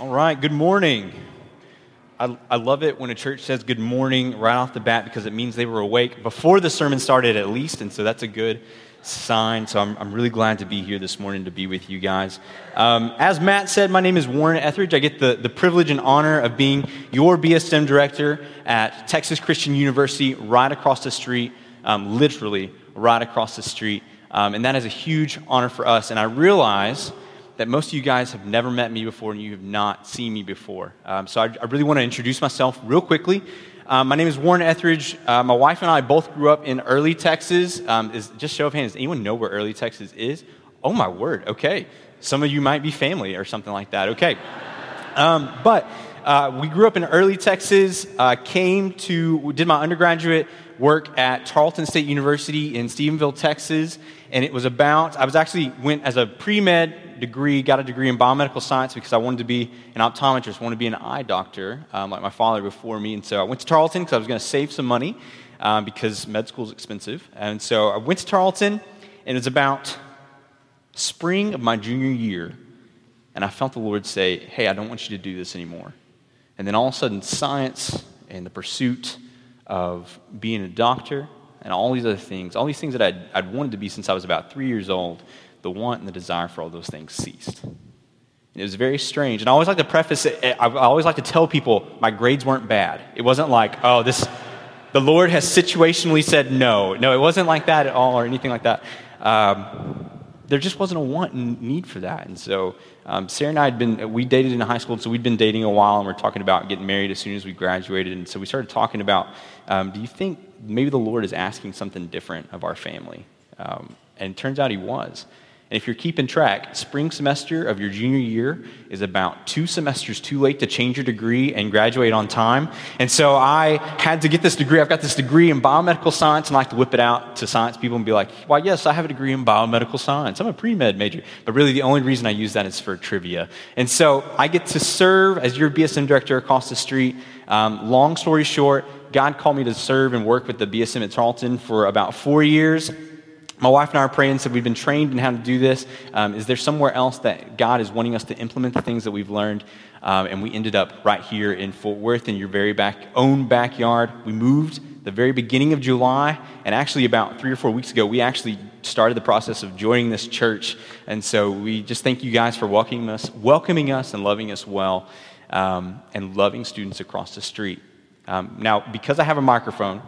All right, good morning. I, I love it when a church says good morning right off the bat because it means they were awake before the sermon started, at least, and so that's a good sign. So I'm, I'm really glad to be here this morning to be with you guys. Um, as Matt said, my name is Warren Etheridge. I get the, the privilege and honor of being your BSM director at Texas Christian University, right across the street, um, literally right across the street. Um, and that is a huge honor for us. And I realize that most of you guys have never met me before and you have not seen me before. Um, so I, I, really want to introduce myself real quickly. Um, my name is Warren Etheridge. Uh, my wife and I both grew up in Early, Texas. Um, is, just show of hands, does anyone know where Early, Texas is? Oh, my word. Okay. Some of you might be family or something like that. Okay. Um, but uh, we grew up in Early, Texas, uh, came to, did my undergraduate work at Tarleton State University in Stephenville, Texas. And it was about, I was actually went as a pre med degree, got a degree in biomedical science because I wanted to be an optometrist, wanted to be an eye doctor, um, like my father before me. And so I went to Tarleton because I was going to save some money um, because med school is expensive. And so I went to Tarleton, and it was about spring of my junior year. And I felt the Lord say, Hey, I don't want you to do this anymore. And then all of a sudden, science and the pursuit of being a doctor and all these other things, all these things that I'd, I'd wanted to be since I was about three years old, the want and the desire for all those things ceased. And it was very strange. And I always like to preface it, I always like to tell people my grades weren't bad. It wasn't like, oh, this, the Lord has situationally said no. No, it wasn't like that at all or anything like that. Um, there just wasn't a want and need for that. And so um, Sarah and I had been, we dated in high school, so we'd been dating a while, and we're talking about getting married as soon as we graduated. And so we started talking about um, do you think maybe the Lord is asking something different of our family? Um, and it turns out He was. And if you're keeping track, spring semester of your junior year is about two semesters too late to change your degree and graduate on time. And so I had to get this degree. I've got this degree in biomedical science, and I like to whip it out to science people and be like, why, yes, I have a degree in biomedical science. I'm a pre med major. But really, the only reason I use that is for trivia. And so I get to serve as your BSM director across the street. Um, long story short, God called me to serve and work with the BSM at Tarleton for about four years my wife and I are praying, said we've been trained in how to do this. Um, is there somewhere else that God is wanting us to implement the things that we've learned? Um, and we ended up right here in Fort Worth in your very back, own backyard. We moved the very beginning of July, and actually about three or four weeks ago, we actually started the process of joining this church. And so we just thank you guys for welcoming us, welcoming us and loving us well, um, and loving students across the street. Um, now, because I have a microphone,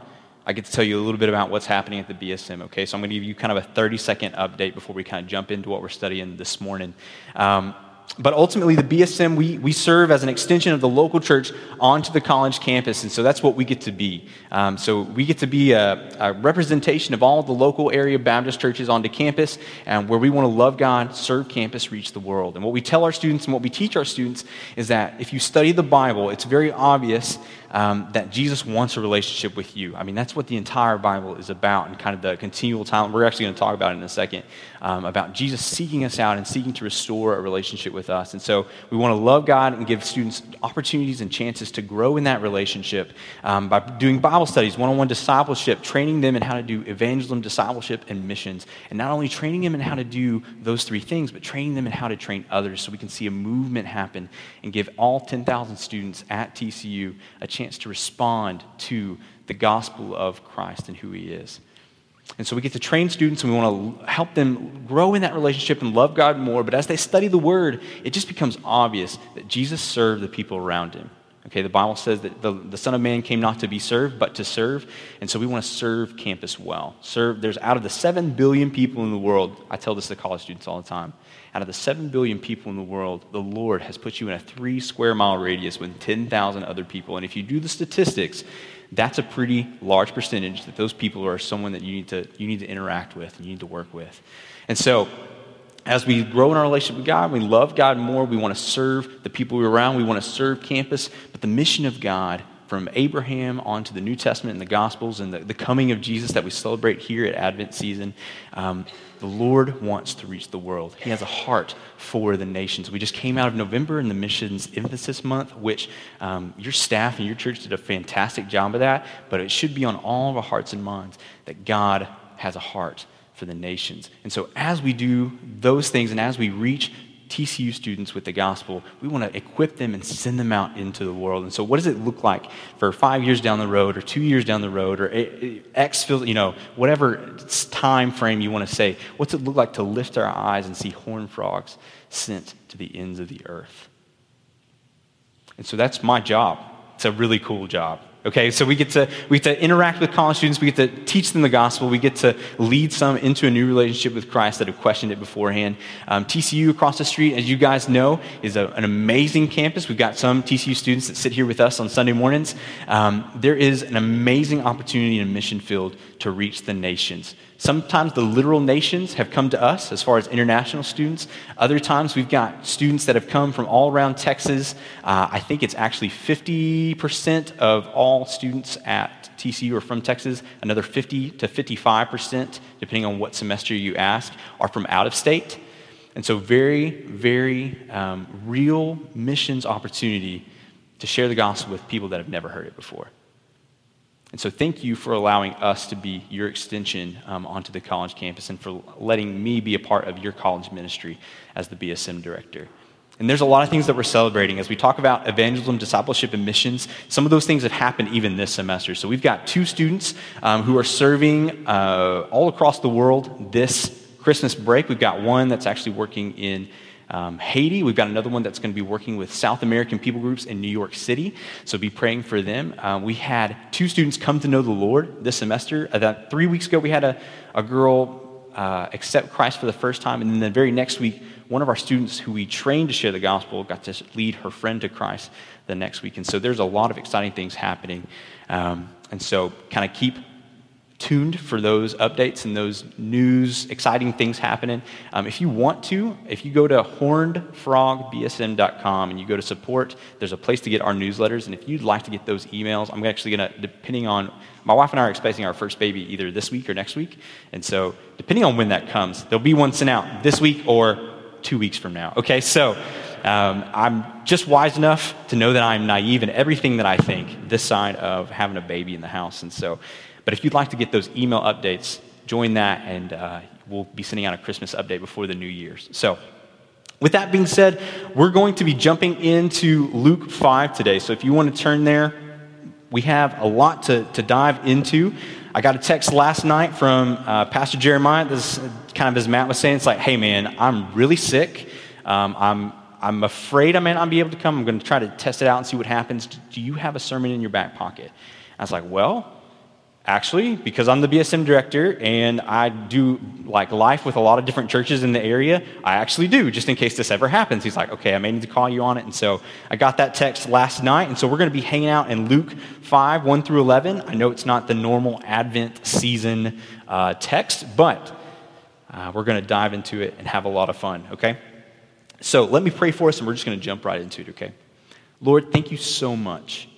I get to tell you a little bit about what's happening at the BSM, okay? So I'm going to give you kind of a 30 second update before we kind of jump into what we're studying this morning. Um, but ultimately, the BSM, we, we serve as an extension of the local church onto the college campus, and so that's what we get to be. Um, so we get to be a, a, representation of all the local area Baptist churches onto campus, and where we want to love God, serve campus, reach the world. And what we tell our students and what we teach our students is that if you study the Bible, it's very obvious um, that Jesus wants a relationship with you. I mean, that's what the entire Bible is about, and kind of the continual time. We're actually going to talk about it in a second um, about Jesus seeking us out and seeking to restore a relationship with us. And so we want to love God and give students opportunities and chances to grow in that relationship um, by doing Bible studies, one on one discipleship, training them in how to do evangelism, discipleship, and missions. And not only training them in how to do those three things, but training them in how to train others so we can see a movement happen and give all 10,000 students at TCU a chance to respond to the gospel of Christ and who he is. And so we get to train students and we want to help them grow in that relationship and love God more. But as they study the word, it just becomes obvious that Jesus served the people around him. Okay, the Bible says that the, the Son of Man came not to be served, but to serve. And so we want to serve campus well. Serve, there's out of the 7 billion people in the world, I tell this to college students all the time, out of the 7 billion people in the world, the Lord has put you in a three square mile radius with 10,000 other people. And if you do the statistics, that's a pretty large percentage that those people are someone that you need to, you need to interact with and you need to work with. And so, as we grow in our relationship with God, we love God more, we want to serve the people we're around, we want to serve campus, but the mission of God from Abraham on to the New Testament and the Gospels and the, the coming of Jesus that we celebrate here at Advent season, um, the Lord wants to reach the world. He has a heart for the nations. We just came out of November in the Missions Emphasis Month, which um, your staff and your church did a fantastic job of that, but it should be on all of our hearts and minds that God has a heart for the nations. And so, as we do those things and as we reach TCU students with the gospel, we want to equip them and send them out into the world. And so, what does it look like for five years down the road, or two years down the road, or X, you know, whatever time frame you want to say? What's it look like to lift our eyes and see horned frogs sent to the ends of the earth? And so, that's my job. It's a really cool job. Okay, so we get to we get to interact with college students, we get to teach them the gospel, we get to lead some into a new relationship with Christ that have questioned it beforehand. Um, TCU across the street, as you guys know, is a, an amazing campus. We've got some TCU students that sit here with us on Sunday mornings. Um, there is an amazing opportunity in a mission field to reach the nations. Sometimes the literal nations have come to us as far as international students. Other times we've got students that have come from all around Texas. Uh, I think it's actually 50% of all students at TCU are from Texas. Another 50 to 55%, depending on what semester you ask, are from out of state. And so, very, very um, real missions opportunity to share the gospel with people that have never heard it before. And so, thank you for allowing us to be your extension um, onto the college campus and for letting me be a part of your college ministry as the BSM director. And there's a lot of things that we're celebrating as we talk about evangelism, discipleship, and missions. Some of those things have happened even this semester. So, we've got two students um, who are serving uh, all across the world this Christmas break. We've got one that's actually working in um, Haiti. We've got another one that's going to be working with South American people groups in New York City. So be praying for them. Um, we had two students come to know the Lord this semester. Uh, that three weeks ago, we had a, a girl uh, accept Christ for the first time. And then the very next week, one of our students who we trained to share the gospel got to lead her friend to Christ the next week. And so there's a lot of exciting things happening. Um, and so kind of keep tuned for those updates and those news, exciting things happening. Um, if you want to, if you go to hornedfrogbsm.com and you go to support, there's a place to get our newsletters. And if you'd like to get those emails, I'm actually going to, depending on, my wife and I are expecting our first baby either this week or next week. And so, depending on when that comes, there'll be one sent out this week or two weeks from now. Okay, so. Um, I'm just wise enough to know that I'm naive in everything that I think this side of having a baby in the house. And so but if you'd like to get those email updates, join that, and uh, we'll be sending out a Christmas update before the New Year's. So, with that being said, we're going to be jumping into Luke 5 today. So, if you want to turn there, we have a lot to, to dive into. I got a text last night from uh, Pastor Jeremiah. This is kind of as Matt was saying. It's like, hey, man, I'm really sick. Um, I'm, I'm afraid I may not be able to come. I'm going to try to test it out and see what happens. Do you have a sermon in your back pocket? I was like, well, actually, because I'm the BSM director and I do like life with a lot of different churches in the area, I actually do, just in case this ever happens. He's like, okay, I may need to call you on it. And so I got that text last night. And so we're going to be hanging out in Luke 5, 1 through 11. I know it's not the normal Advent season uh, text, but uh, we're going to dive into it and have a lot of fun, okay? So let me pray for us and we're just going to jump right into it, okay? Lord, thank you so much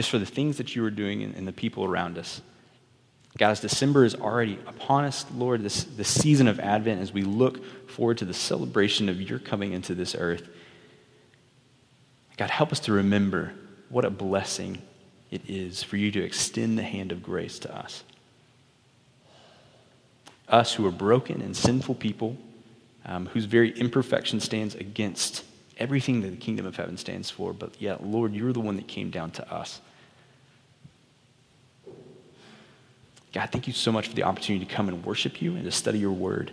just for the things that you are doing and, the people around us. God, as December is already upon us, Lord, this, this season of Advent, as we look forward to the celebration of your coming into this earth, God, help us to remember what a blessing it is for you to extend the hand of grace to us. Us who are broken and sinful people, um, whose very imperfection stands against everything that the kingdom of heaven stands for, but yet, Lord, you're the one that came down to us. God, thank you so much for the opportunity to come and worship you and to study your word.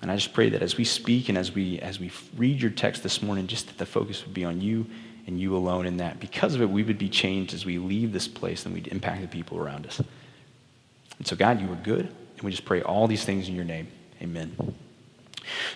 And I just pray that as we speak and as we as we read your text this morning, just that the focus would be on you and you alone, and that because of it, we would be changed as we leave this place and we'd impact the people around us. And so, God, you are good, and we just pray all these things in your name. Amen.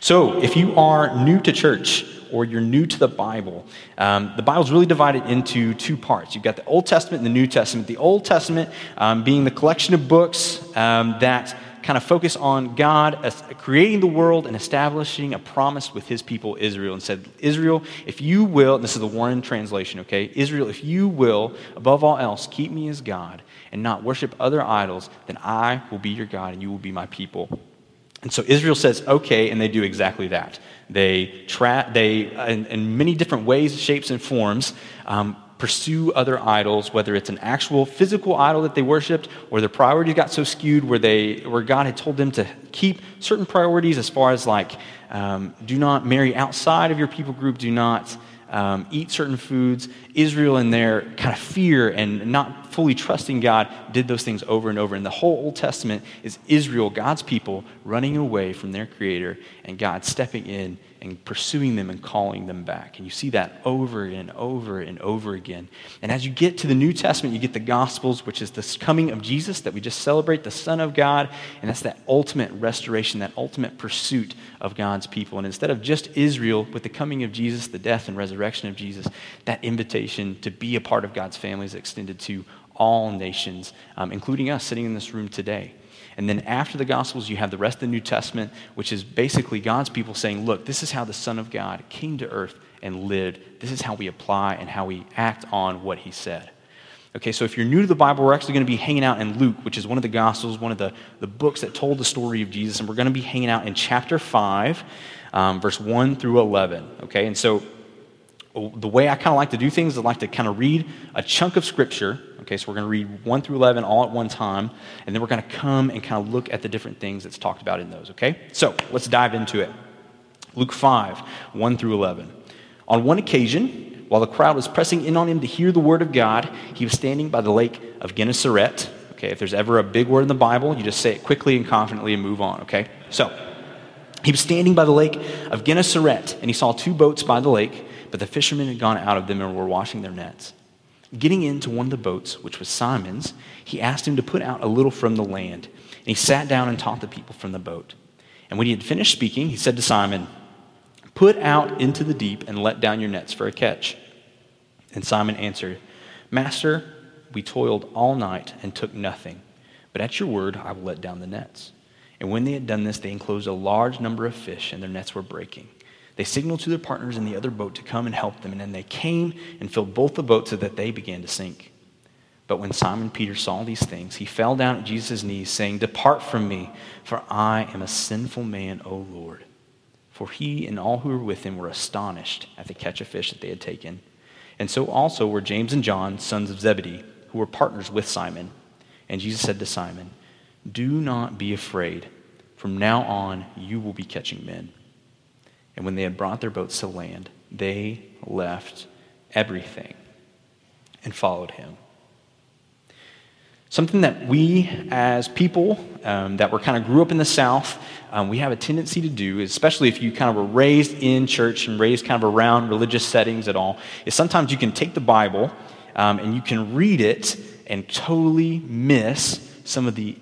So, if you are new to church or you're new to the Bible, um, the Bible's really divided into two parts. You've got the Old Testament and the New Testament. The Old Testament um, being the collection of books um, that kind of focus on God creating the world and establishing a promise with his people Israel and said, Israel, if you will, this is the Warren translation, okay? Israel, if you will, above all else, keep me as God and not worship other idols, then I will be your God and you will be my people. And so Israel says, okay, and they do exactly that. They, tra- they in, in many different ways, shapes, and forms, um, pursue other idols, whether it's an actual physical idol that they worshiped, or their priorities got so skewed where, they, where God had told them to keep certain priorities as far as like, um, do not marry outside of your people group, do not um, eat certain foods. Israel, in their kind of fear and not fully trusting God, did those things over and over. And the whole Old Testament is Israel, God's people, running away from their Creator and God stepping in and pursuing them and calling them back. And you see that over and over and over again. And as you get to the New Testament, you get the Gospels, which is the coming of Jesus that we just celebrate, the Son of God. And that's that ultimate restoration, that ultimate pursuit of God's people. And instead of just Israel, with the coming of Jesus, the death and resurrection of Jesus, that invitation to be a part of God's family is extended to all nations, um, including us sitting in this room today. And then after the Gospels, you have the rest of the New Testament, which is basically God's people saying, look, this is how the Son of God came to earth and lived. This is how we apply and how we act on what he said. Okay, so if you're new to the Bible, we're actually going to be hanging out in Luke, which is one of the Gospels, one of the, the books that told the story of Jesus. And we're going to be hanging out in chapter 5, um, verse 1 through 11. Okay, and so the way I kind of like to do things is I like to kind of read a chunk of Scripture Okay, so we're going to read 1 through 11 all at one time, and then we're going to come and kind of look at the different things that's talked about in those, okay? So let's dive into it. Luke 5, 1 through 11. On one occasion, while the crowd was pressing in on him to hear the word of God, he was standing by the lake of Gennesaret. Okay, if there's ever a big word in the Bible, you just say it quickly and confidently and move on, okay? So, he was standing by the lake of Gennesaret, and he saw two boats by the lake, but the fishermen had gone out of them and were washing their nets. Getting into one of the boats, which was Simon's, he asked him to put out a little from the land. And he sat down and taught the people from the boat. And when he had finished speaking, he said to Simon, Put out into the deep and let down your nets for a catch. And Simon answered, Master, we toiled all night and took nothing, but at your word I will let down the nets. And when they had done this, they enclosed a large number of fish, and their nets were breaking. They signaled to their partners in the other boat to come and help them, and then they came and filled both the boats so that they began to sink. But when Simon Peter saw these things, he fell down at Jesus' knees, saying, Depart from me, for I am a sinful man, O Lord. For he and all who were with him were astonished at the catch of fish that they had taken. And so also were James and John, sons of Zebedee, who were partners with Simon. And Jesus said to Simon, Do not be afraid. From now on, you will be catching men. And when they had brought their boats to land, they left everything and followed him. Something that we, as people um, that were kind of grew up in the South, um, we have a tendency to do, especially if you kind of were raised in church and raised kind of around religious settings at all, is sometimes you can take the Bible um, and you can read it and totally miss some of the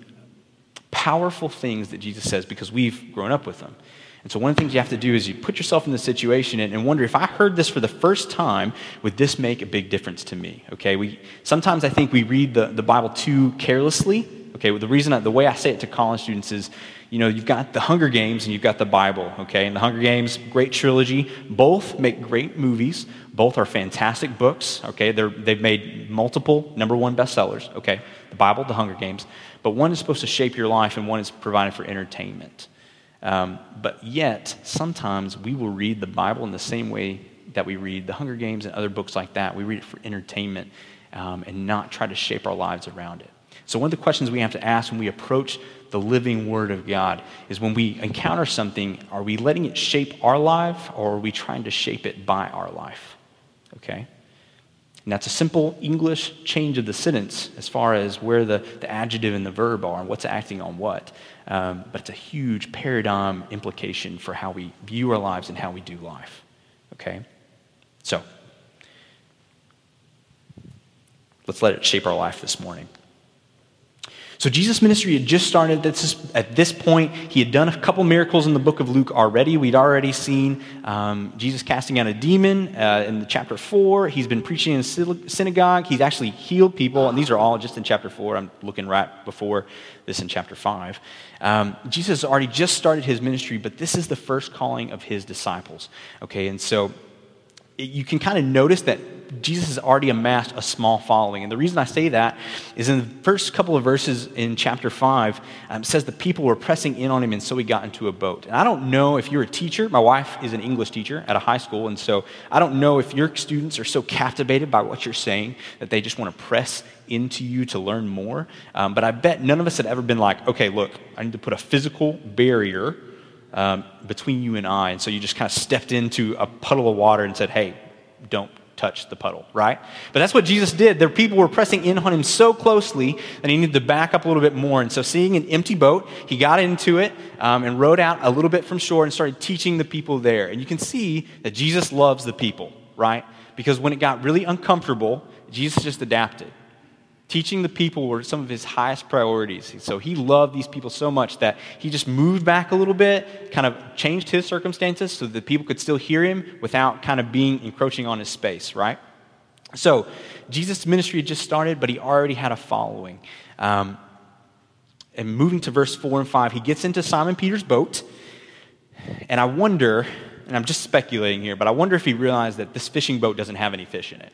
powerful things that Jesus says because we've grown up with them. And so, one of the things you have to do is you put yourself in the situation and, and, wonder if I heard this for the first time, would this make a big difference to me? Okay, we, sometimes I think we read the, the Bible too carelessly. Okay, well, the reason, I, the way I say it to college students is, you know, you've got the Hunger Games and you've got the Bible, okay? And the Hunger Games, great trilogy. Both make great movies. Both are fantastic books, okay? They're, they've made multiple number one bestsellers, okay? The Bible, the Hunger Games. But one is supposed to shape your life and one is provided for entertainment. Um, but yet, sometimes we will read the Bible in the same way that we read the Hunger Games and other books like that. We read it for entertainment um, and not try to shape our lives around it. So, one of the questions we have to ask when we approach the living Word of God is when we encounter something, are we letting it shape our life or are we trying to shape it by our life? Okay? And that's a simple English change of the sentence as far as where the, the adjective and the verb are and what's acting on what. Um, but it's a huge paradigm implication for how we view our lives and how we do life. Okay? So, let's let it shape our life this morning. So Jesus' ministry had just started at this, point. He had done a couple miracles in the book of Luke already. We'd already seen um, Jesus casting out a demon uh, in chapter 4. He's been preaching in synagogue. He's actually healed people, and these are all just in chapter 4. I'm looking right before this in chapter 5. Um, Jesus has already just started his ministry, but this is the first calling of his disciples. Okay, and so you can kind of notice that Jesus has already amassed a small following. And the reason I say that is in the first couple of verses in chapter 5, um, says the people were pressing in on him, and so he got into a boat. And I don't know if you're a teacher. My wife is an English teacher at a high school, and so I don't know if your students are so captivated by what you're saying that they just want to press into you to learn more. Um, but I bet none of us had ever been like, okay, look, I need to put a physical barrier um, between you and I. And so you just kind of stepped into a puddle of water and said, hey, don't touch the puddle, right? But that's what Jesus did. Their people were pressing in on him so closely that he needed to back up a little bit more. And so, seeing an empty boat, he got into it um, and rowed out a little bit from shore and started teaching the people there. And you can see that Jesus loves the people, right? Because when it got really uncomfortable, Jesus just adapted. Teaching the people were some of his highest priorities. So he loved these people so much that he just moved back a little bit, kind of changed his circumstances so that people could still hear him without kind of being encroaching on his space, right? So Jesus' ministry had just started, but he already had a following. Um, and moving to verse 4 and 5, he gets into Simon Peter's boat. And I wonder, and I'm just speculating here, but I wonder if he realized that this fishing boat doesn't have any fish in it.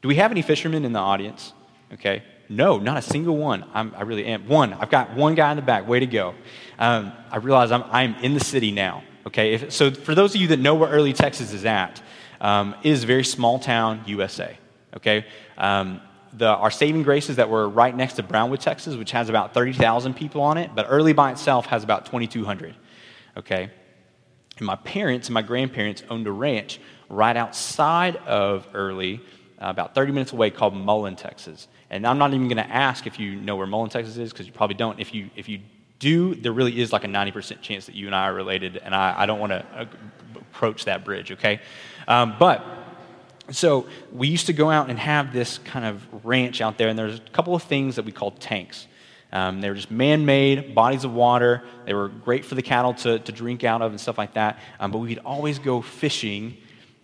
Do we have any fishermen in the audience? Okay? No, not a single one. I'm, i really am. One, I've got one guy in the back. Way to go. Um, I realize I'm, I'm in the city now. Okay? If, so, for those of you that know where early Texas is at, um, it is very small town, USA. Okay? Um, the, our saving grace is that we're right next to Brownwood, Texas, which has about 30,000 people on it, but Early by itself has about 2,200. Okay? And my parents and my grandparents owned a ranch right outside of Early, uh, about 30 minutes away, called Mullin, Texas. And I'm not even going to ask if you know where Mullin, Texas is, because you probably don't. If you, if you do, there really is like a 90% chance that you and I are related, and I, I don't want to uh, approach that bridge, okay? Um, but, so we used to go out and have this kind of ranch out there, and there's a couple of things that we called tanks. Um, they were just man made bodies of water. They were great for the cattle to, to drink out of and stuff like that. Um, but we'd always go fishing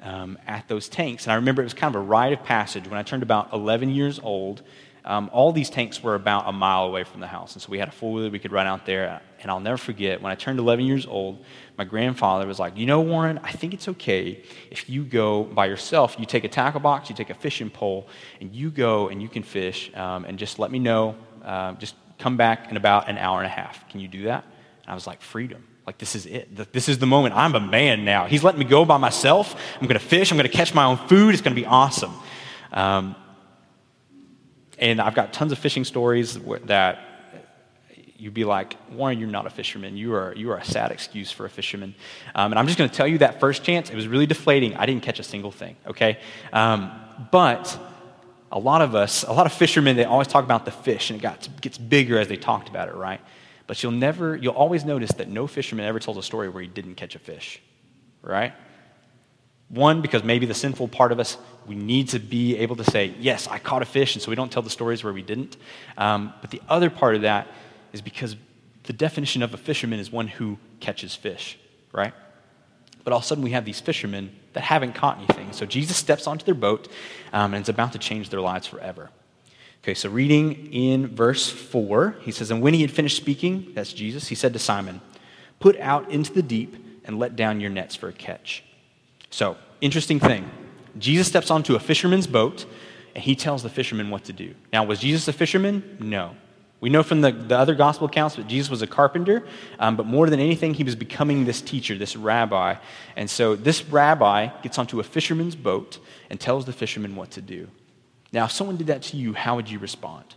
um, at those tanks. And I remember it was kind of a rite of passage. When I turned about 11 years old, um, all these tanks were about a mile away from the house. And so we had a four wheeler we could run out there. And I'll never forget, when I turned 11 years old, my grandfather was like, You know, Warren, I think it's okay if you go by yourself. You take a tackle box, you take a fishing pole, and you go and you can fish. Um, and just let me know. Uh, just come back in about an hour and a half. Can you do that? And I was like, Freedom. Like, this is it. This is the moment. I'm a man now. He's letting me go by myself. I'm going to fish. I'm going to catch my own food. It's going to be awesome. Um, and I've got tons of fishing stories that you'd be like, Warren, you're not a fisherman. You are, you are a sad excuse for a fisherman. Um, and I'm just going to tell you that first chance, it was really deflating. I didn't catch a single thing, okay? Um, but a lot of us, a lot of fishermen, they always talk about the fish, and it got, gets bigger as they talked about it, right? But you'll never, you'll always notice that no fisherman ever tells a story where he didn't catch a fish, right? One, because maybe the sinful part of us, we need to be able to say, yes, I caught a fish, and so we don't tell the stories where we didn't. Um, but the other part of that is because the definition of a fisherman is one who catches fish, right? But all of a sudden, we have these fishermen that haven't caught anything. So Jesus steps onto their boat, um, and it's about to change their lives forever. Okay, so reading in verse 4, he says, And when he had finished speaking, that's Jesus, he said to Simon, Put out into the deep and let down your nets for a catch. So, interesting thing. Jesus steps onto a fisherman's boat and he tells the fisherman what to do. Now, was Jesus a fisherman? No. We know from the, the other gospel accounts that Jesus was a carpenter, um, but more than anything, he was becoming this teacher, this rabbi. And so this rabbi gets onto a fisherman's boat and tells the fisherman what to do. Now, if someone did that to you, how would you respond?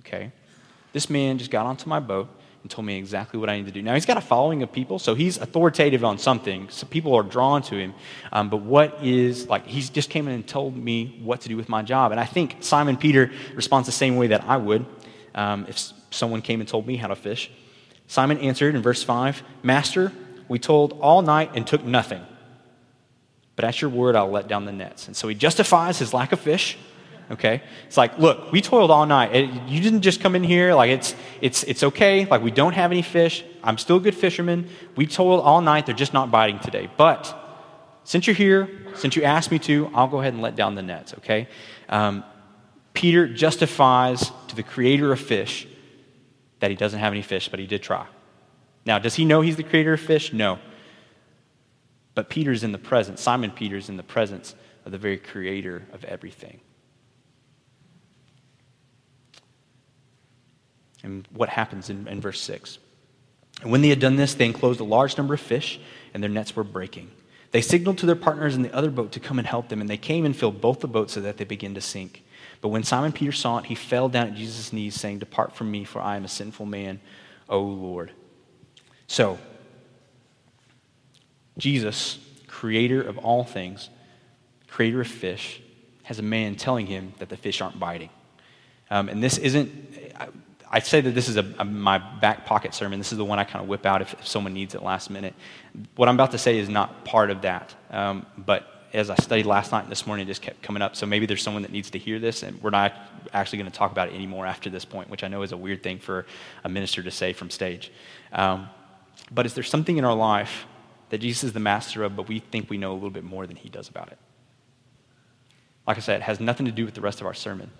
Okay? This man just got onto my boat and told me exactly what I need to do. Now, he's got a following of people, so he's authoritative on something. So people are drawn to him. Um, but what is, like, he just came in and told me what to do with my job. And I think Simon Peter responds the same way that I would um, if someone came and told me how to fish. Simon answered in verse 5 Master, we told all night and took nothing. But at your word, I'll let down the nets. And so he justifies his lack of fish okay? It's like look we toiled all night. It, you didn't just come in here like it's it's it's okay. Like we don't have any fish. I'm still a good fisherman. We toiled all night. They're just not biting today. But since you're here since you asked me to i'll go ahead and let down the nets okay? Um, peter justifies to the creator of fish that he doesn't have any fish but he did try. Now does he know he's the creator of fish? No. But peter's in the presence. Simon peter's in the presence of the very creator of everything. And what happens in, in verse 6? And when they had done this, they enclosed a large number of fish, and their nets were breaking. They signaled to their partners in the other boat to come and help them, and they came and filled both the boats so that they began to sink. But when Simon Peter saw it, he fell down at Jesus' knees, saying, Depart from me, for I am a sinful man, O Lord. So, Jesus, creator of all things, creator of fish, has a man telling him that the fish aren't biting. Um, and this isn't, I, say that this is a, a, my back pocket sermon. This is the one I kind of whip out if, if, someone needs it last minute. What I'm about to say is not part of that. Um, but as I studied last night and this morning, it just kept coming up. So maybe there's someone that needs to hear this, and we're not actually going to talk about it anymore after this point, which I know is a weird thing for a minister to say from stage. Um, but is there something in our life that Jesus is the master of, but we think we know a little bit more than he does about it? Like I said, it has nothing to do with the rest of our sermon.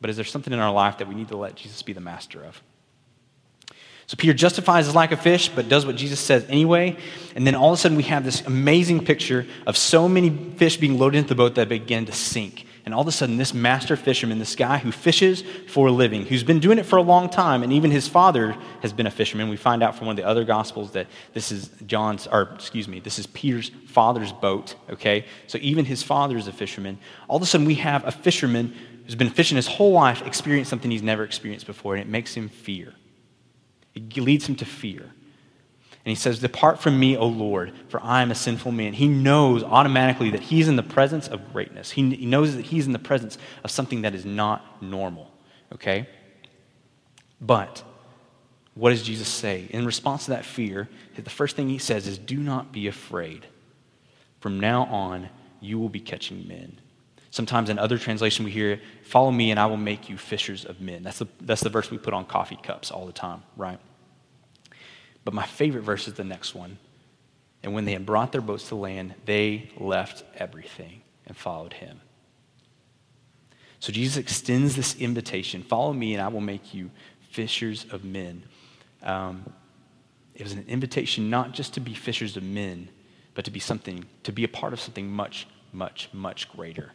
But is there something in our life that we need to let Jesus be the master of? So Peter justifies his lack of fish, but does what Jesus says anyway. And then all of a sudden, we have this amazing picture of so many fish being loaded into the boat that begin to sink. And all of a sudden, this master fisherman, this guy who fishes for a living, who's been doing it for a long time, and even his father has been a fisherman. We find out from one of the other gospels that this is John's, or excuse me, this is Peter's father's boat, okay? So even his father is a fisherman. All of a sudden, we have a fisherman who's been fishing his whole life experience something he's never experienced before, and it makes him fear. It leads him to fear. And he says, Depart from me, O Lord, for I am a sinful man. He knows automatically that he's in the presence of greatness. He, he knows that he's in the presence of something that is not normal. Okay? But what does Jesus say? In response to that fear, the first thing he says is, Do not be afraid. From now on, you will be catching men. Sometimes in other translation we hear, Follow me and I will make you fishers of men. That's the, that's the verse we put on coffee cups all the time, right? But my favorite verse is the next one. And when they had brought their boats to land, they left everything and followed him. So Jesus extends this invitation follow me, and I will make you fishers of men. Um, it was an invitation not just to be fishers of men, but to be something, to be a part of something much, much, much greater.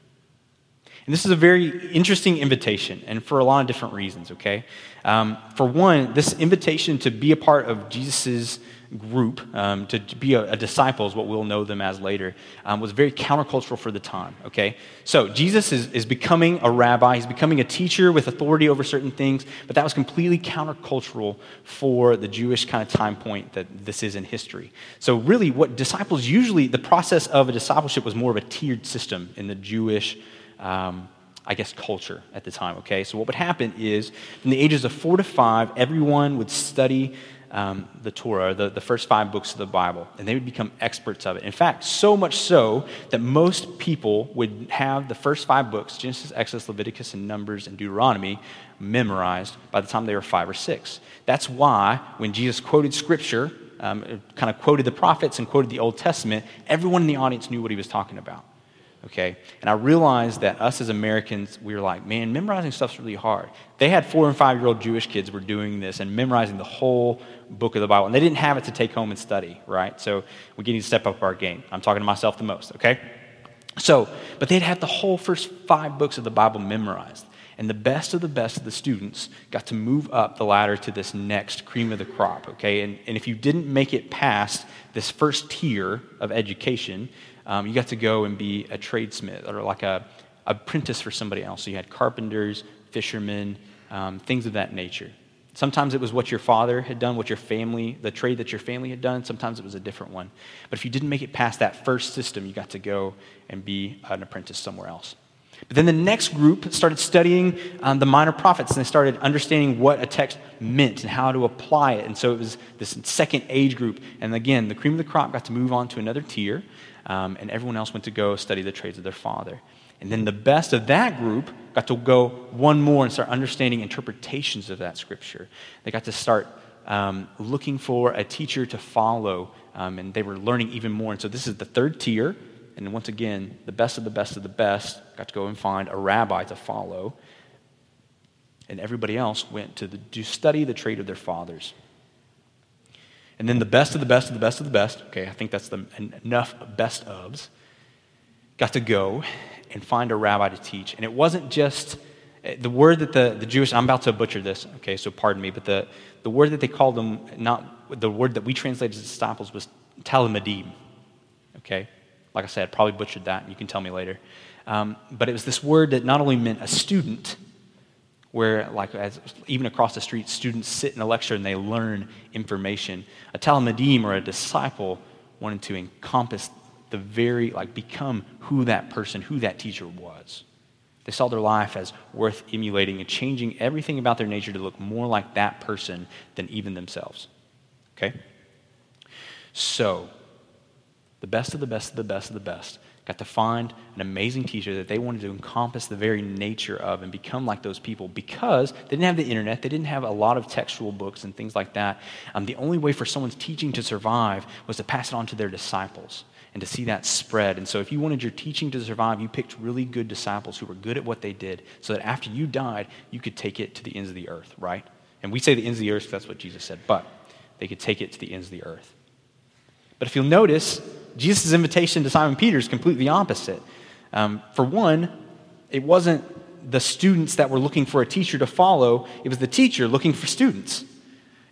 And this is a very interesting invitation, and for a lot of different reasons, okay? Um, for one, this invitation to be a part of Jesus' group, um, to, be a, a, disciple, is what we'll know them as later, um, was very countercultural for the time, okay? So Jesus is, is becoming a rabbi, he's becoming a teacher with authority over certain things, but that was completely countercultural for the Jewish kind of time point that this is in history. So, really, what disciples usually, the process of a discipleship was more of a tiered system in the Jewish um, I guess, culture at the time, okay? So, what would happen is, from the ages of four to five, everyone would study um, the Torah, the, the first five books of the Bible, and they would become experts of it. In fact, so much so that most people would have the first five books Genesis, Exodus, Leviticus, and Numbers, and Deuteronomy memorized by the time they were five or six. That's why when Jesus quoted Scripture, um, kind of quoted the prophets and quoted the Old Testament, everyone in the audience knew what he was talking about okay? And I realized that us as Americans, we were like, man, memorizing stuff's really hard. They had four and five year old Jewish kids were doing this and memorizing the whole book of the Bible. And they didn't have it to take home and study, right? So we need to step up our game. I'm talking to myself the most, okay? So, but they'd had the whole first five books of the Bible memorized. And the best of the best of the students got to move up the ladder to this next cream of the crop, okay? And, and if you didn't make it past this first tier of education, um, you got to go and be a tradesmith or like a, apprentice for somebody else. So you had carpenters, fishermen, um, things of that nature. Sometimes it was what your father had done, what your family, the trade that your family had done. Sometimes it was a different one. But if you didn't make it past that first system, you got to go and be an apprentice somewhere else. But then the next group started studying um, the minor prophets and they started understanding what a text meant and how to apply it. And so it was this second age group. And again, the cream of the crop got to move on to another tier um, and everyone else went to go study the trades of their father. And then the best of that group got to go one more and start understanding interpretations of that scripture. They got to start um, looking for a teacher to follow, um, and they were learning even more. And so this is the third tier. And once again, the best of the best of the best got to go and find a rabbi to follow. And everybody else went to, the, to study the trade of their fathers. And then the best of the best of the best of the best, okay, I think that's the enough best ofs, got to go and find a rabbi to teach. And it wasn't just the word that the, the Jewish, I'm about to butcher this, okay, so pardon me, but the, the word that they called them, not the word that we translated as disciples was talmidim, okay? Like I said, probably butchered that, you can tell me later. Um, but it was this word that not only meant a student, where, like, as, even across the street, students sit in a lecture and they learn information. A talmudim or a disciple wanted to encompass the very, like, become who that person, who that teacher was. They saw their life as worth emulating and changing everything about their nature to look more like that person than even themselves. Okay? So, the best of the best of the best of the best got to find an amazing teacher that they wanted to encompass the very nature of and become like those people because they didn't have the internet, they didn't have a lot of textual books and things like that. Um, the only way for someone's teaching to survive was to pass it on to their disciples and to see that spread. And so, if you wanted your teaching to survive, you picked really good disciples who were good at what they did so that after you died, you could take it to the ends of the earth, right? And we say the ends of the earth because that's what Jesus said, but they could take it to the ends of the earth. But if you'll notice, Jesus' invitation to Simon Peter is completely opposite. Um, for one, it wasn't the students that were looking for a teacher to follow, it was the teacher looking for students.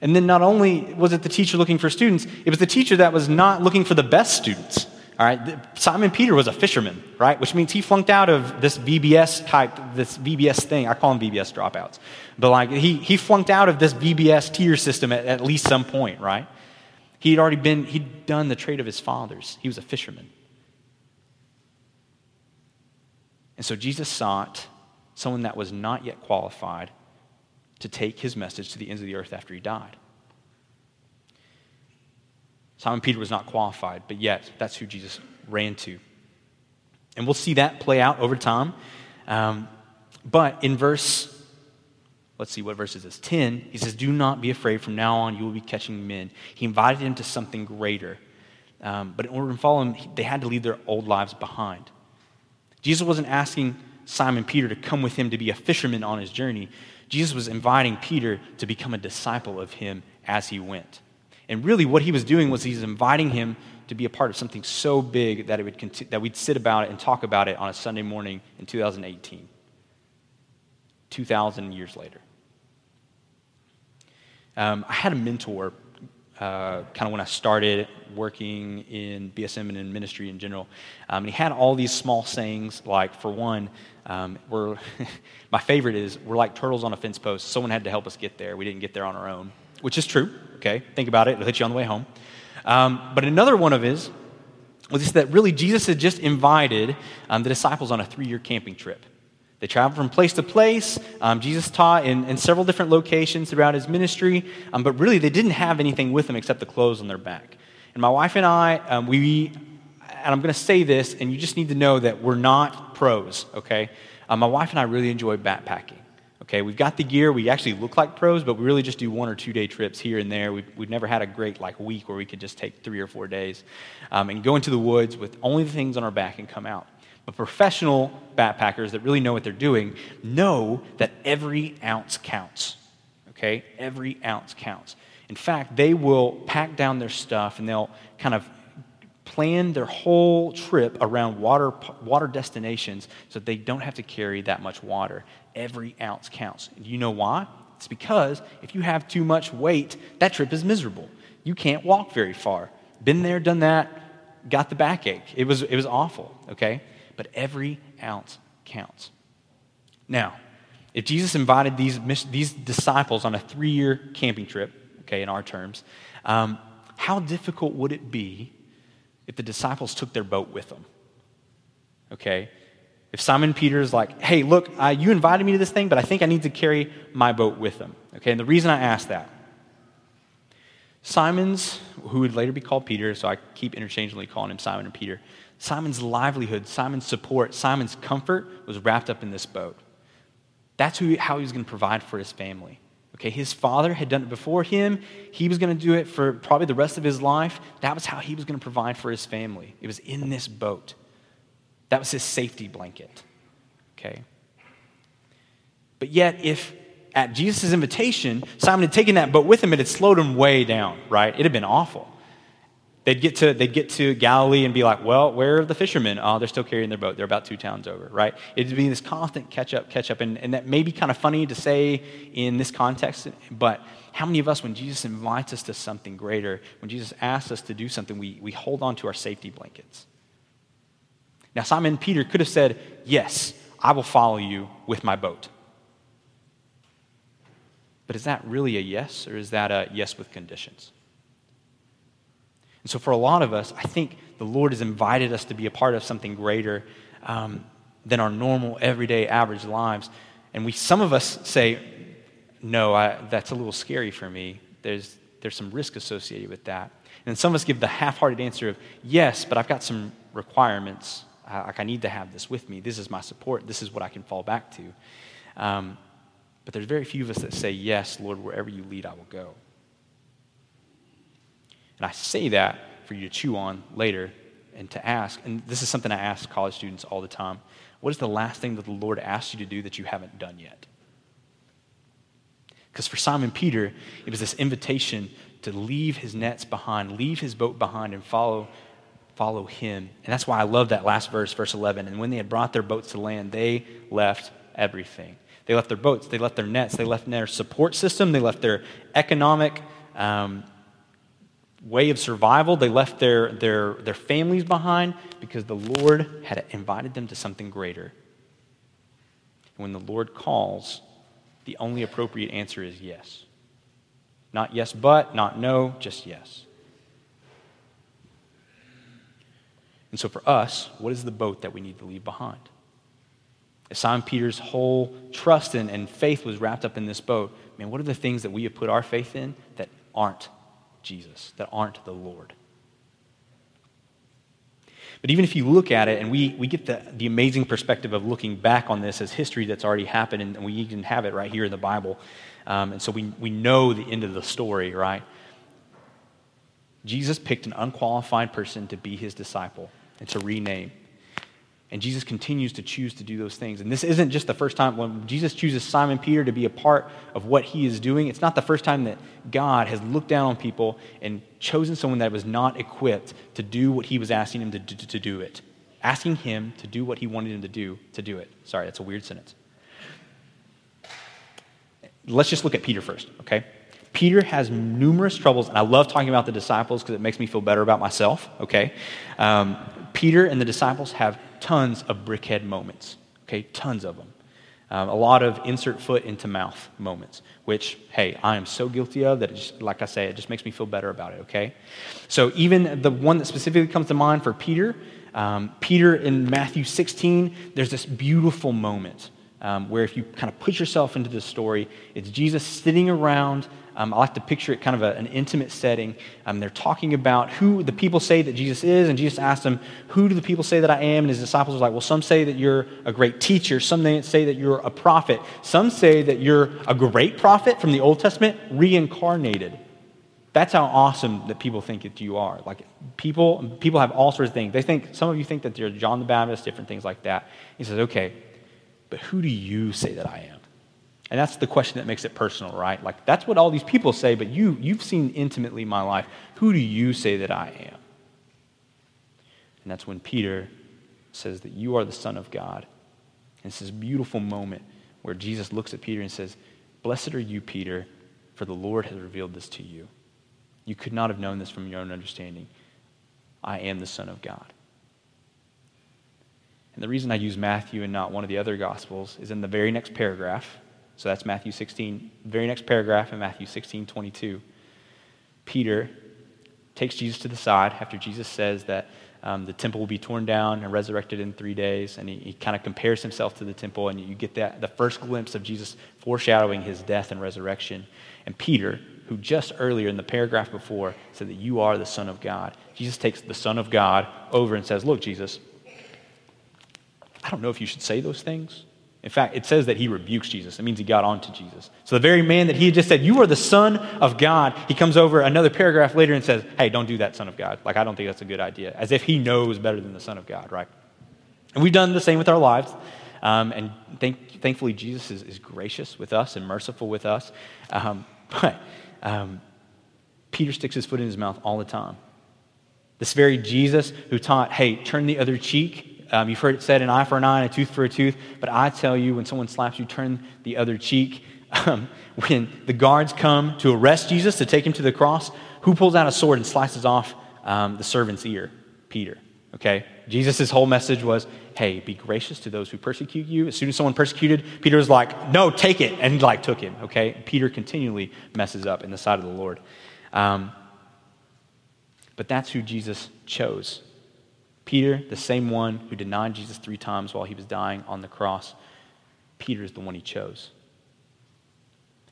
And then not only was it the teacher looking for students, it was the teacher that was not looking for the best students. All right, Simon Peter was a fisherman, right? Which means he flunked out of this VBS type, this VBS thing. I call them VBS dropouts. But like he, he flunked out of this VBS tier system at, at least some point, right? He'd already been, he'd done the trade of his fathers. He was a fisherman. And so Jesus sought someone that was not yet qualified to take his message to the ends of the earth after he died. Simon Peter was not qualified, but yet that's who Jesus ran to. And we'll see that play out over time. Um, but in verse, let's see, what verse is this? 10, he says, Do not be afraid. From now on, you will be catching men. He invited him to something greater. Um, but in order to follow him, they had to leave their old lives behind. Jesus wasn't asking Simon Peter to come with him to be a fisherman on his journey. Jesus was inviting Peter to become a disciple of him as he went. And really, what he was doing was he's inviting him to be a part of something so big that, it would conti- that we'd sit about it and talk about it on a Sunday morning in 2018, 2,000 years later. Um, I had a mentor uh, kind of when I started working in BSM and in ministry in general. Um, and he had all these small sayings, like, for one, um, we're, my favorite is, we're like turtles on a fence post. Someone had to help us get there. We didn't get there on our own, which is true, okay? Think about it, it'll hit you on the way home. Um, but another one of his was just that really Jesus had just invited um, the disciples on a three year camping trip. They traveled from place to place. Um, Jesus taught in, in, several different locations throughout his ministry, um, but really they didn't have anything with them except the clothes on their back. And my wife and I, um, we, and I'm going to say this, and you just need to know that we're not pros, okay? Uh, my wife and I really enjoy backpacking. Okay, we've got the gear. We actually look like pros, but we really just do one or two day trips here and there. We've, we've never had a great like week where we could just take three or four days um, and go into the woods with only the things on our back and come out. But professional backpackers that really know what they're doing know that every ounce counts. Okay? Every ounce counts. In fact, they will pack down their stuff and they'll kind of plan their whole trip around water, water destinations so they don't have to carry that much water. Every ounce counts. You know why? It's because if you have too much weight, that trip is miserable. You can't walk very far. Been there, done that, got the backache. It was, it was awful, okay? But every ounce counts. Now, if Jesus invited these, these disciples on a three year camping trip, okay, in our terms, um, how difficult would it be if the disciples took their boat with them? Okay? If Simon Peter is like, hey, look, you invited me to this thing, but I think I need to carry my boat with them. Okay, and the reason I ask that Simon's, who would later be called Peter, so I keep interchangeably calling him Simon and Peter, Simon's livelihood, Simon's support, Simon's comfort was wrapped up in this boat. That's who, how he was going to provide for his family. Okay, his father had done it before him. He was going to do it for probably the rest of his life. That was how he was going to provide for his family. It was in this boat. That was his safety blanket. Okay. But yet, if at Jesus' invitation, Simon had taken that boat with him, it had slowed him way down, right? It had been awful. They'd get, to, they'd get to Galilee and be like, well, where are the fishermen? Oh, they're still carrying their boat. They're about two towns over, right? It'd be this constant catch up, catch up. And, and that may be kind of funny to say in this context, but how many of us, when Jesus invites us to something greater, when Jesus asks us to do something, we, we hold on to our safety blankets? Now, Simon Peter could have said, Yes, I will follow you with my boat. But is that really a yes, or is that a yes with conditions? And so, for a lot of us, I think the Lord has invited us to be a part of something greater um, than our normal, everyday, average lives. And we, some of us say, no, I, that's a little scary for me. There's, there's some risk associated with that. And some of us give the half hearted answer of, yes, but I've got some requirements. I, like, I need to have this with me. This is my support. This is what I can fall back to. Um, but there's very few of us that say, yes, Lord, wherever you lead, I will go. And I say that for you to chew on later and to ask. And this is something I ask college students all the time. What is the last thing that the Lord asked you to do that you haven't done yet? Because for Simon Peter, it was this invitation to leave his nets behind, leave his boat behind, and follow, follow him. And that's why I love that last verse, verse 11. And when they had brought their boats to land, they left everything. They left their boats, they left their nets, they left their support system, they left their economic um, way of survival. They left their, their, their families behind because the Lord had invited them to something greater. And when the Lord calls, the only appropriate answer is yes. Not yes, but, not no, just yes. And so for us, what is the boat that we need to leave behind? As Simon Peter's whole trust and, and faith was wrapped up in this boat, man, what are the things that we have put our faith in that aren't Jesus, that aren't the Lord. But even if you look at it, and we, we get the, the amazing perspective of looking back on this as history that's already happened, and we even have it right here in the Bible. Um, and so we, we know the end of the story, right? Jesus picked an unqualified person to be his disciple and to rename. And Jesus continues to choose to do those things. And this isn't just the first time when Jesus chooses Simon Peter to be a part of what he is doing. It's not the first time that God has looked down on people and chosen someone that was not equipped to do what he was asking him to, to, to do it. Asking him to do what he wanted him to do, to do it. Sorry, that's a weird sentence. Let's just look at Peter first, okay? Peter has numerous troubles, and I love talking about the disciples because it makes me feel better about myself, okay? Um, Peter and the disciples have tons of brickhead moments, okay? Tons of them. Um, a lot of insert foot into mouth moments, which, hey, I am so guilty of that, just, like I say, it just makes me feel better about it, okay? So, even the one that specifically comes to mind for Peter, um, Peter in Matthew 16, there's this beautiful moment um, where if you kind of put yourself into the story, it's Jesus sitting around um, I like to picture it kind of a, an intimate setting. Um, they're talking about who the people say that Jesus is, and Jesus asked them, Who do the people say that I am? And his disciples are like, Well, some say that you're a great teacher. Some say that you're a prophet. Some say that you're a great prophet from the Old Testament, reincarnated. That's how awesome that people think that you are. Like people, people have all sorts of things. They think some of you think that you're John the Baptist, different things like that. He says, "Okay, but who do you say that I am?" And that's the question that makes it personal, right? Like, that's what all these people say, but you, you've seen intimately my life. Who do you say that I am? And that's when Peter says that you are the Son of God. And it's this beautiful moment where Jesus looks at Peter and says, Blessed are you, Peter, for the Lord has revealed this to you. You could not have known this from your own understanding. I am the Son of God. And the reason I use Matthew and not one of the other Gospels is in the very next paragraph, so that's Matthew 16. Very next paragraph in Matthew 16, 22. Peter takes Jesus to the side after Jesus says that um, the temple will be torn down and resurrected in three days. And he, he kind of compares himself to the temple, and you get that the first glimpse of Jesus foreshadowing his death and resurrection. And Peter, who just earlier in the paragraph before said that you are the Son of God, Jesus takes the Son of God over and says, Look, Jesus, I don't know if you should say those things. In fact, it says that he rebukes Jesus. It means he got on to Jesus. So the very man that he had just said, You are the Son of God, he comes over another paragraph later and says, Hey, don't do that, Son of God. Like, I don't think that's a good idea. As if he knows better than the Son of God, right? And we've done the same with our lives. Um, and thank, thankfully, Jesus is, is, gracious with us and merciful with us. Um, but um, Peter sticks his foot in his mouth all the time. This very Jesus who taught, hey, turn the other cheek. Um, you've heard it said, an eye for an eye and a tooth for a tooth. But I tell you, when someone slaps you, turn the other cheek. Um, when the guards come to arrest Jesus, to take him to the cross, who pulls out a sword and slices off um, the servant's ear? Peter. Okay? Jesus' whole message was, hey, be gracious to those who persecute you. As soon as someone persecuted, Peter was like, no, take it. And he like took him. Okay? Peter continually messes up in the sight of the Lord. Um, but that's who Jesus chose. Peter, the same one who denied Jesus three times while he was dying on the cross, Peter is the one he chose.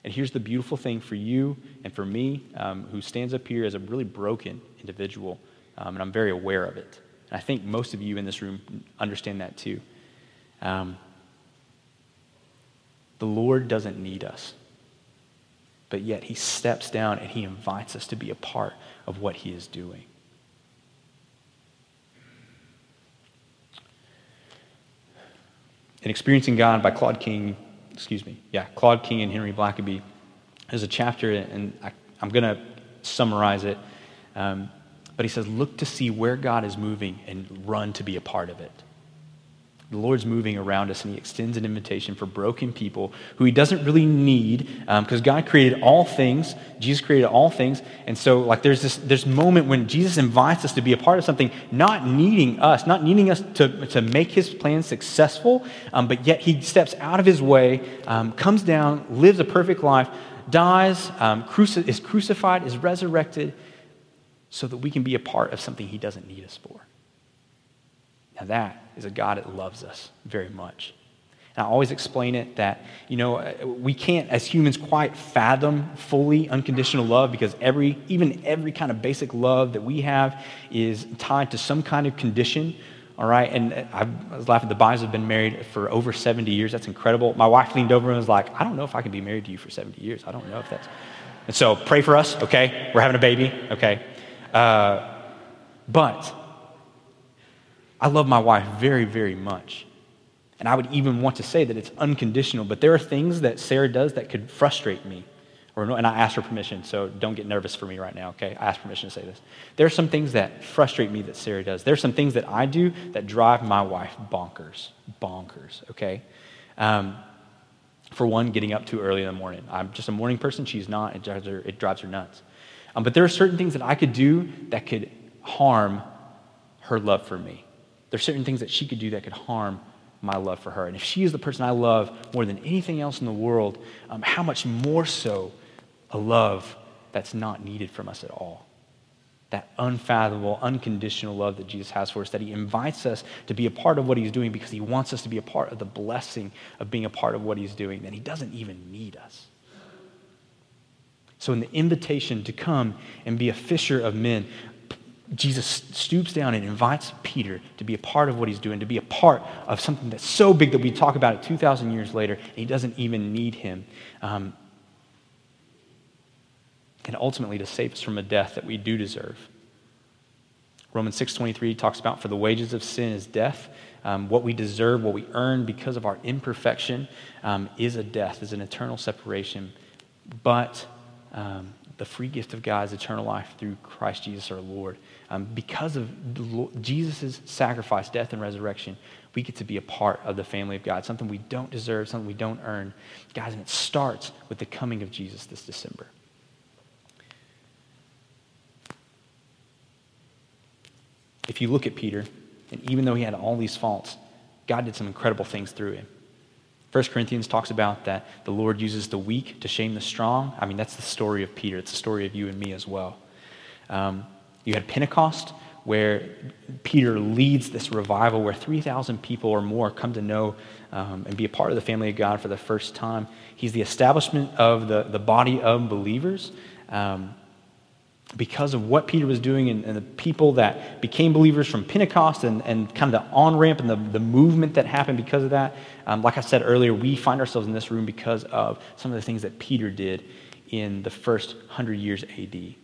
And here's the beautiful thing for you and for me, um, who stands up here as a really broken individual, um, and I'm very aware of it. And I think most of you in this room understand that too. Um, the Lord doesn't need us, but yet He steps down and He invites us to be a part of what He is doing. In Experiencing God by Claude King, excuse me, yeah, Claude King and Henry Blackaby, there's a chapter, and I, am going to summarize it. Um, but he says, look to see where God is moving and run to be a part of it. The Lord's moving around us, and He extends an invitation for broken people who He doesn't really need, because um, God created all things. Jesus created all things, and so like there's this this moment when Jesus invites us to be a part of something, not needing us, not needing us to to make His plan successful, um, but yet He steps out of His way, um, comes down, lives a perfect life, dies, um, cruci- is crucified, is resurrected, so that we can be a part of something He doesn't need us for. Now that is a God that loves us very much. And I always explain it that, you know, we can't, as humans, quite fathom fully unconditional love because every, even every kind of basic love that we have is tied to some kind of condition. All right. And I was laughing. The Byes have been married for over 70 years. That's incredible. My wife leaned over and was like, I don't know if I can be married to you for 70 years. I don't know if that's. And so pray for us, okay? We're having a baby, okay? Uh, but I love my wife very, very much. And I would even want to say that it's unconditional, but there are things that Sarah does that could frustrate me. Or and I asked her permission, so don't get nervous for me right now, okay? I asked permission to say this. There are some things that frustrate me that Sarah does. There are some things that I do that drive my wife bonkers. Bonkers, okay? Um, for one, getting up too early in the morning. I'm just a morning person. She's not. It drives her, it drives her nuts. Um, but there are certain things that I could do that could harm her love for me. There's certain things that she could do that could harm my love for her. And if she is the person I love more than anything else in the world, um, how much more so a love that's not needed from us at all? That unfathomable, unconditional love that Jesus has for us, that he invites us to be a part of what he's doing because he wants us to be a part of the blessing of being a part of what he's doing, that he doesn't even need us. So, in the invitation to come and be a fisher of men, Jesus stoops down and invites Peter to be a part of what he's doing, to be a part of something that's so big that we talk about it 2,000 years later, and he doesn't even need him. Um, and ultimately to save us from a death that we do deserve. Romans 6.23 talks about for the wages of sin is death. Um, what we deserve, what we earn because of our imperfection um, is a death, is an eternal separation. But um, the free gift of God is eternal life through Christ Jesus our Lord. Um, because of Jesus' sacrifice, death, and resurrection, we get to be a part of the family of God, something we don't deserve, something we don't earn. Guys, and it starts with the coming of Jesus this December. If you look at Peter, and even though he had all these faults, God did some incredible things through him. 1 Corinthians talks about that the Lord uses the weak to shame the strong. I mean, that's the story of Peter. It's the story of you and me as well. Um, you had Pentecost, where Peter leads this revival where 3,000 people or more come to know um, and be a part of the family of God for the first time. He's the establishment of the, the body of believers. Um, because of what Peter was doing and, and, the people that became believers from Pentecost and, and kind of the on ramp and the, the movement that happened because of that. Um, like I said earlier, we find ourselves in this room because of some of the things that Peter did in the first hundred years AD.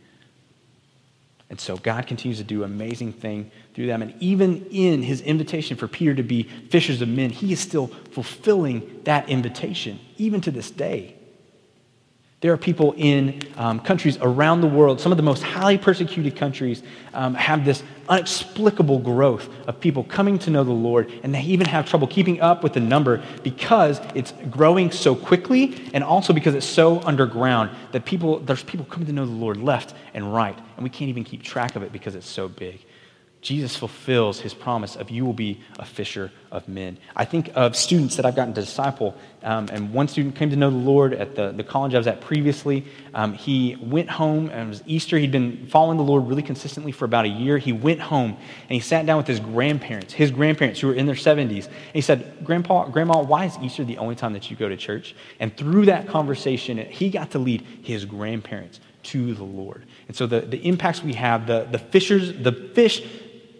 And so God continues to do amazing thing through them. And even in his invitation for Peter to be fishers of men, he is still fulfilling that invitation, even to this day. There are people in um, countries around the world, some of the most highly persecuted countries, um, have this inexplicable growth of people coming to know the Lord, and they even have trouble keeping up with the number because it's growing so quickly, and also because it's so underground that people, there's people coming to know the Lord left and right, and we can't even keep track of it because it's so big. Jesus fulfills his promise of you will be a fisher of men. I think of students that I've gotten to disciple, um, and one student came to know the Lord at the, the college I was at previously. Um, he went home, and it was Easter. He'd been following the Lord really consistently for about a year. He went home, and he sat down with his grandparents, his grandparents who were in their 70s. And he said, Grandpa, Grandma, why is Easter the only time that you go to church? And through that conversation, he got to lead his grandparents to the Lord. And so the, the impacts we have, the, the fishers, the fish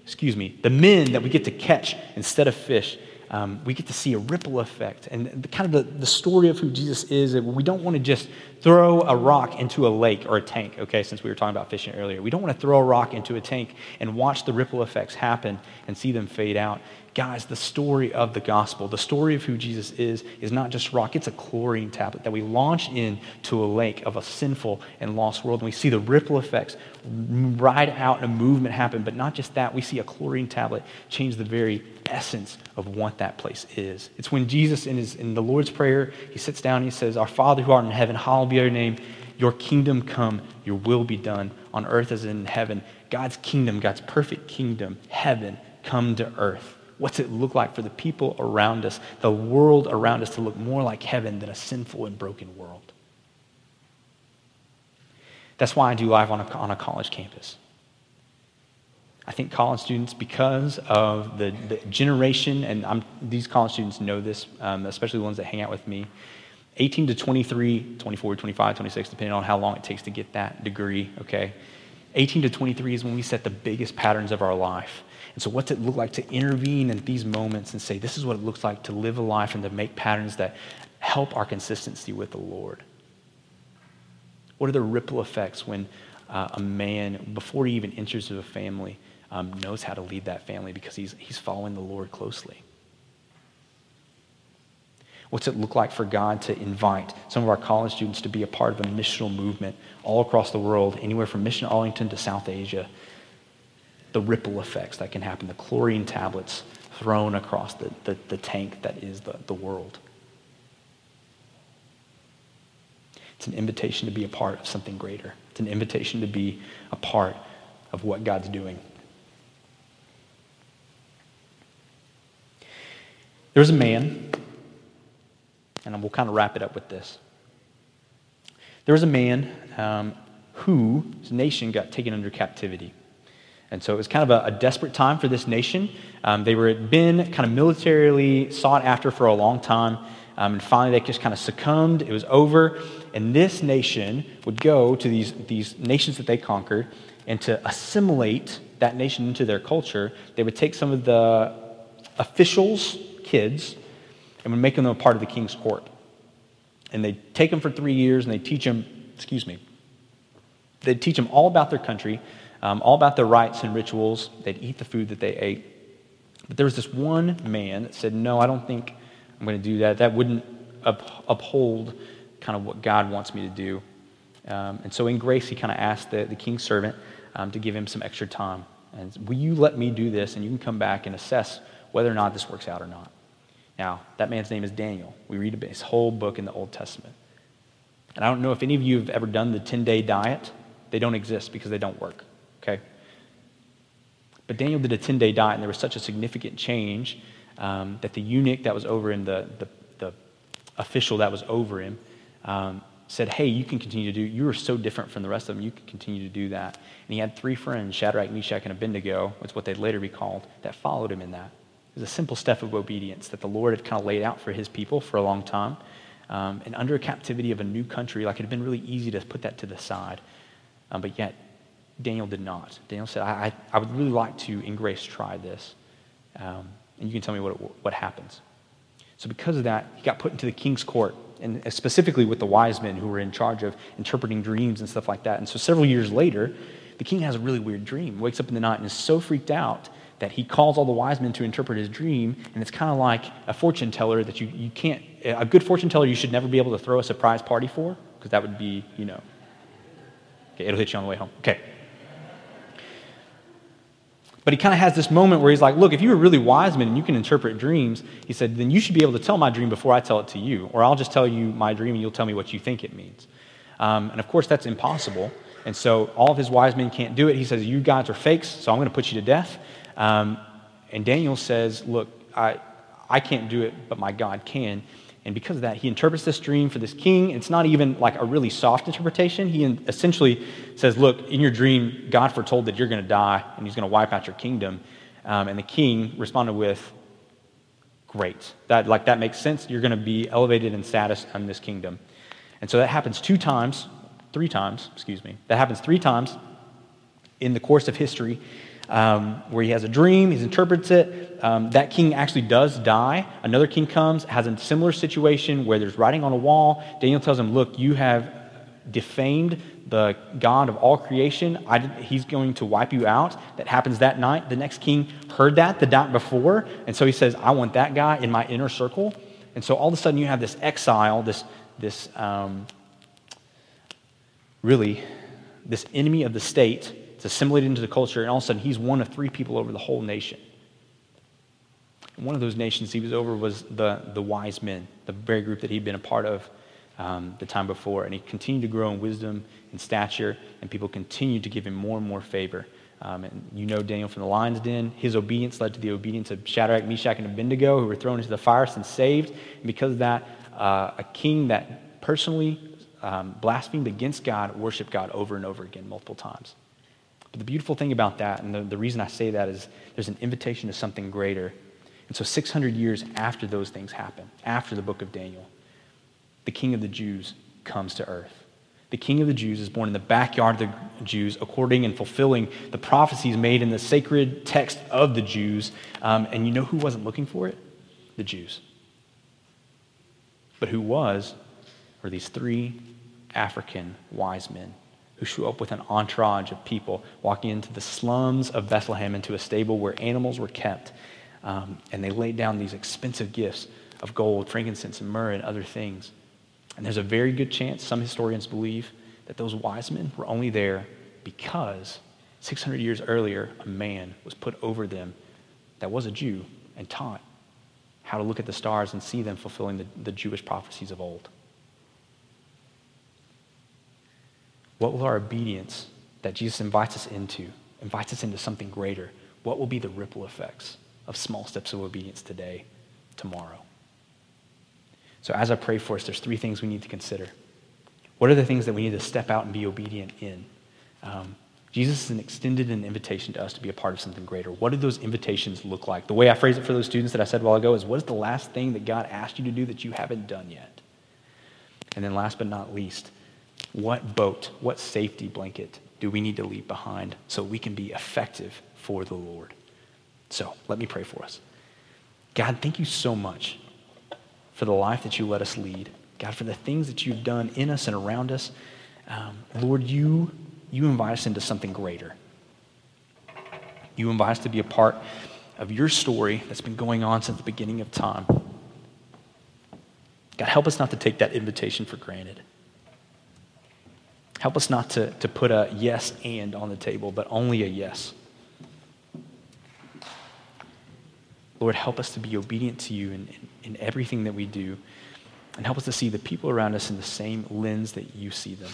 excuse me, the men that we get to catch instead of fish, um, we get to see a ripple effect. And the, kind of the, the story of who Jesus is, we don't want to just throw a rock into a lake or a tank, okay, since we were talking about fishing earlier. We don't want to throw a rock into a tank and watch the ripple effects happen and see them fade out. Guys, the story of the gospel, the story of who Jesus is, is not just rock, it's a chlorine tablet that we launch into a lake of a sinful and lost world. And we see the ripple effects ride out and a movement happen. But not just that, we see a chlorine tablet change the very essence of what that place is. It's when Jesus, in, his, in the Lord's Prayer, he sits down and he says, Our Father who art in heaven, hallowed be your name. Your kingdom come, your will be done on earth as in heaven. God's kingdom, God's perfect kingdom, heaven, come to earth. What's it look like for the people around us, the world around us, to look more like heaven than a sinful and broken world? That's why I do live on a, on a college campus. I think college students, because of the, the generation, and I'm, these college students know this, um, especially the ones that hang out with me, 18 to 23, 24, 25, 26, depending on how long it takes to get that degree, okay? 18 to 23 is when we set the biggest patterns of our life. And so, what's it look like to intervene in these moments and say, this is what it looks like to live a life and to make patterns that help our consistency with the Lord? What are the ripple effects when uh, a man, before he even enters a family, um, knows how to lead that family because he's, he's following the Lord closely? What's it look like for God to invite some of our college students to be a part of a missional movement all across the world, anywhere from Mission Arlington to South Asia, the ripple effects that can happen, the chlorine tablets thrown across the, the, the tank that is the, the world. It's an invitation to be a part of something greater. It's an invitation to be a part of what God's doing. There was a man, and we'll kind of wrap it up with this. There was a man um, whose nation got taken under captivity. And so it was kind of a, a desperate time for this nation. Um, they were been kind of militarily sought after for a long time. Um, and finally, they just kind of succumbed. It was over. And this nation would go to these, these nations that they conquered, and to assimilate that nation into their culture, they would take some of the officials' kids and would make them a part of the king's court. And they'd take them for three years and they'd teach them, excuse me, they'd teach them all about their country, um, all about their rites and rituals. They'd eat the food that they ate. But there was this one man that said, No, I don't think I'm going to do that. That wouldn't up, uphold kind of what God wants me to do. Um, and so in grace, he kind of asked the, the king's servant um, to give him some extra time. And will you let me do this? And you can come back and assess whether or not this works out or not. Now, that man's name is Daniel. We read his whole book in the Old Testament. And I don't know if any of you have ever done the 10 day diet. They don't exist because they don't work? But Daniel did a 10 day diet, and there was such a significant change um, that the eunuch that was over him, the, the, the official that was over him, um, said, Hey, you can continue to do, you are so different from the rest of them, you can continue to do that. And he had three friends, Shadrach, Meshach, and Abednego, that's what they'd later be called, that followed him in that. It was a simple step of obedience that the Lord had kind of laid out for his people for a long time. Um, and under a captivity of a new country, like it had been really easy to put that to the side. Um, but yet, Daniel did not. Daniel said, I, I, would really like to, in grace, try this. Um, and you can tell me what, what happens. So, because of that, he got put into the king's court, and specifically with the wise men who were in charge of interpreting dreams and stuff like that. And so, several years later, the king has a really weird dream, wakes up in the night, and is so freaked out that he calls all the wise men to interpret his dream. And it's kind of like a fortune teller that you, you can't, a good fortune teller you should never be able to throw a surprise party for because that would be, you know, okay, it'll hit you on the way home. Okay. But he kind of has this moment where he's like, Look, if you were really wise man and you can interpret dreams, he said, then you should be able to tell my dream before I tell it to you. Or I'll just tell you my dream and you'll tell me what you think it means. Um, and of course, that's impossible. And so all of his wise men can't do it. He says, You guys are fakes, so I'm going to put you to death. Um, and Daniel says, Look, I, I can't do it, but my God can. And because of that, he interprets this dream for this king. It's not even like a really soft interpretation. He essentially says, Look, in your dream, God foretold that you're going to die and he's going to wipe out your kingdom. Um, and the king responded with, Great. That, like, that makes sense. You're going to be elevated in status in this kingdom. And so that happens two times, three times, excuse me. That happens three times in the course of history um, where he has a dream, he interprets it. Um, that king actually does die. Another king comes, has a similar situation where there's writing on a wall. Daniel tells him, Look, you have defamed the God of all creation. I, he's going to wipe you out. That happens that night. The next king heard that the night before. And so he says, I want that guy in my inner circle. And so all of a sudden you have this exile, this, this um, really, this enemy of the state assimilated into the culture, and all of a sudden he's one of three people over the whole nation. And one of those nations he was over was the, the wise men, the very group that he'd been a part of um, the time before. And he continued to grow in wisdom and stature, and people continued to give him more and more favor. Um, and you know Daniel from the lion's den. His obedience led to the obedience of Shadrach, Meshach, and Abednego, who were thrown into the fire and saved. And because of that, uh, a king that personally um, blasphemed against God worshiped God over and over again multiple times. But the beautiful thing about that, and the, the reason I say that is there's an invitation to something greater. And so 600 years after those things happen, after the book of Daniel, the king of the Jews comes to earth. The king of the Jews is born in the backyard of the Jews, according and fulfilling the prophecies made in the sacred text of the Jews. Um, and you know who wasn't looking for it? The Jews. But who was were these three African wise men who show up with an entourage of people walking into the slums of Bethlehem, into a stable where animals were kept. Um, and they laid down these expensive gifts of gold, frankincense, and myrrh, and other things. And there's a very good chance, some historians believe, that those wise men were only there because 600 years earlier, a man was put over them that was a Jew and taught how to look at the stars and see them fulfilling the, the Jewish prophecies of old. What will our obedience that Jesus invites us into, invites us into something greater, what will be the ripple effects of small steps of obedience today, tomorrow? So as I pray for us, there's three things we need to consider. What are the things that we need to step out and be obedient in? Um, Jesus has extended an invitation to us to be a part of something greater. What do those invitations look like? The way I phrase it for those students that I said a while ago is what is the last thing that God asked you to do that you haven't done yet? And then last but not least, what boat, what safety blanket do we need to leave behind so we can be effective for the Lord? So let me pray for us. God, thank you so much for the life that you let us lead. God, for the things that you've done in us and around us. Um, Lord, you, you invite us into something greater. You invite us to be a part of your story that's been going on since the beginning of time. God, help us not to take that invitation for granted. Help us not to, to put a yes and on the table, but only a yes. Lord, help us to be obedient to you in, in, in, everything that we do. And help us to see the people around us in the same lens that you see them.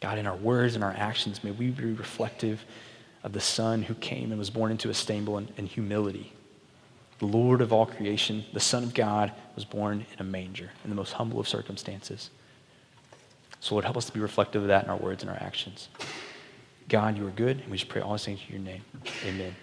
God, in our words and our actions, may we be reflective of the Son who came and was born into a stable in, in humility. The Lord of all creation, the Son of God, was born in a manger in the most humble of circumstances. So, Lord, help us to be reflective of that in our words and our actions. God, you are good, and we just pray all these things in your name. Amen.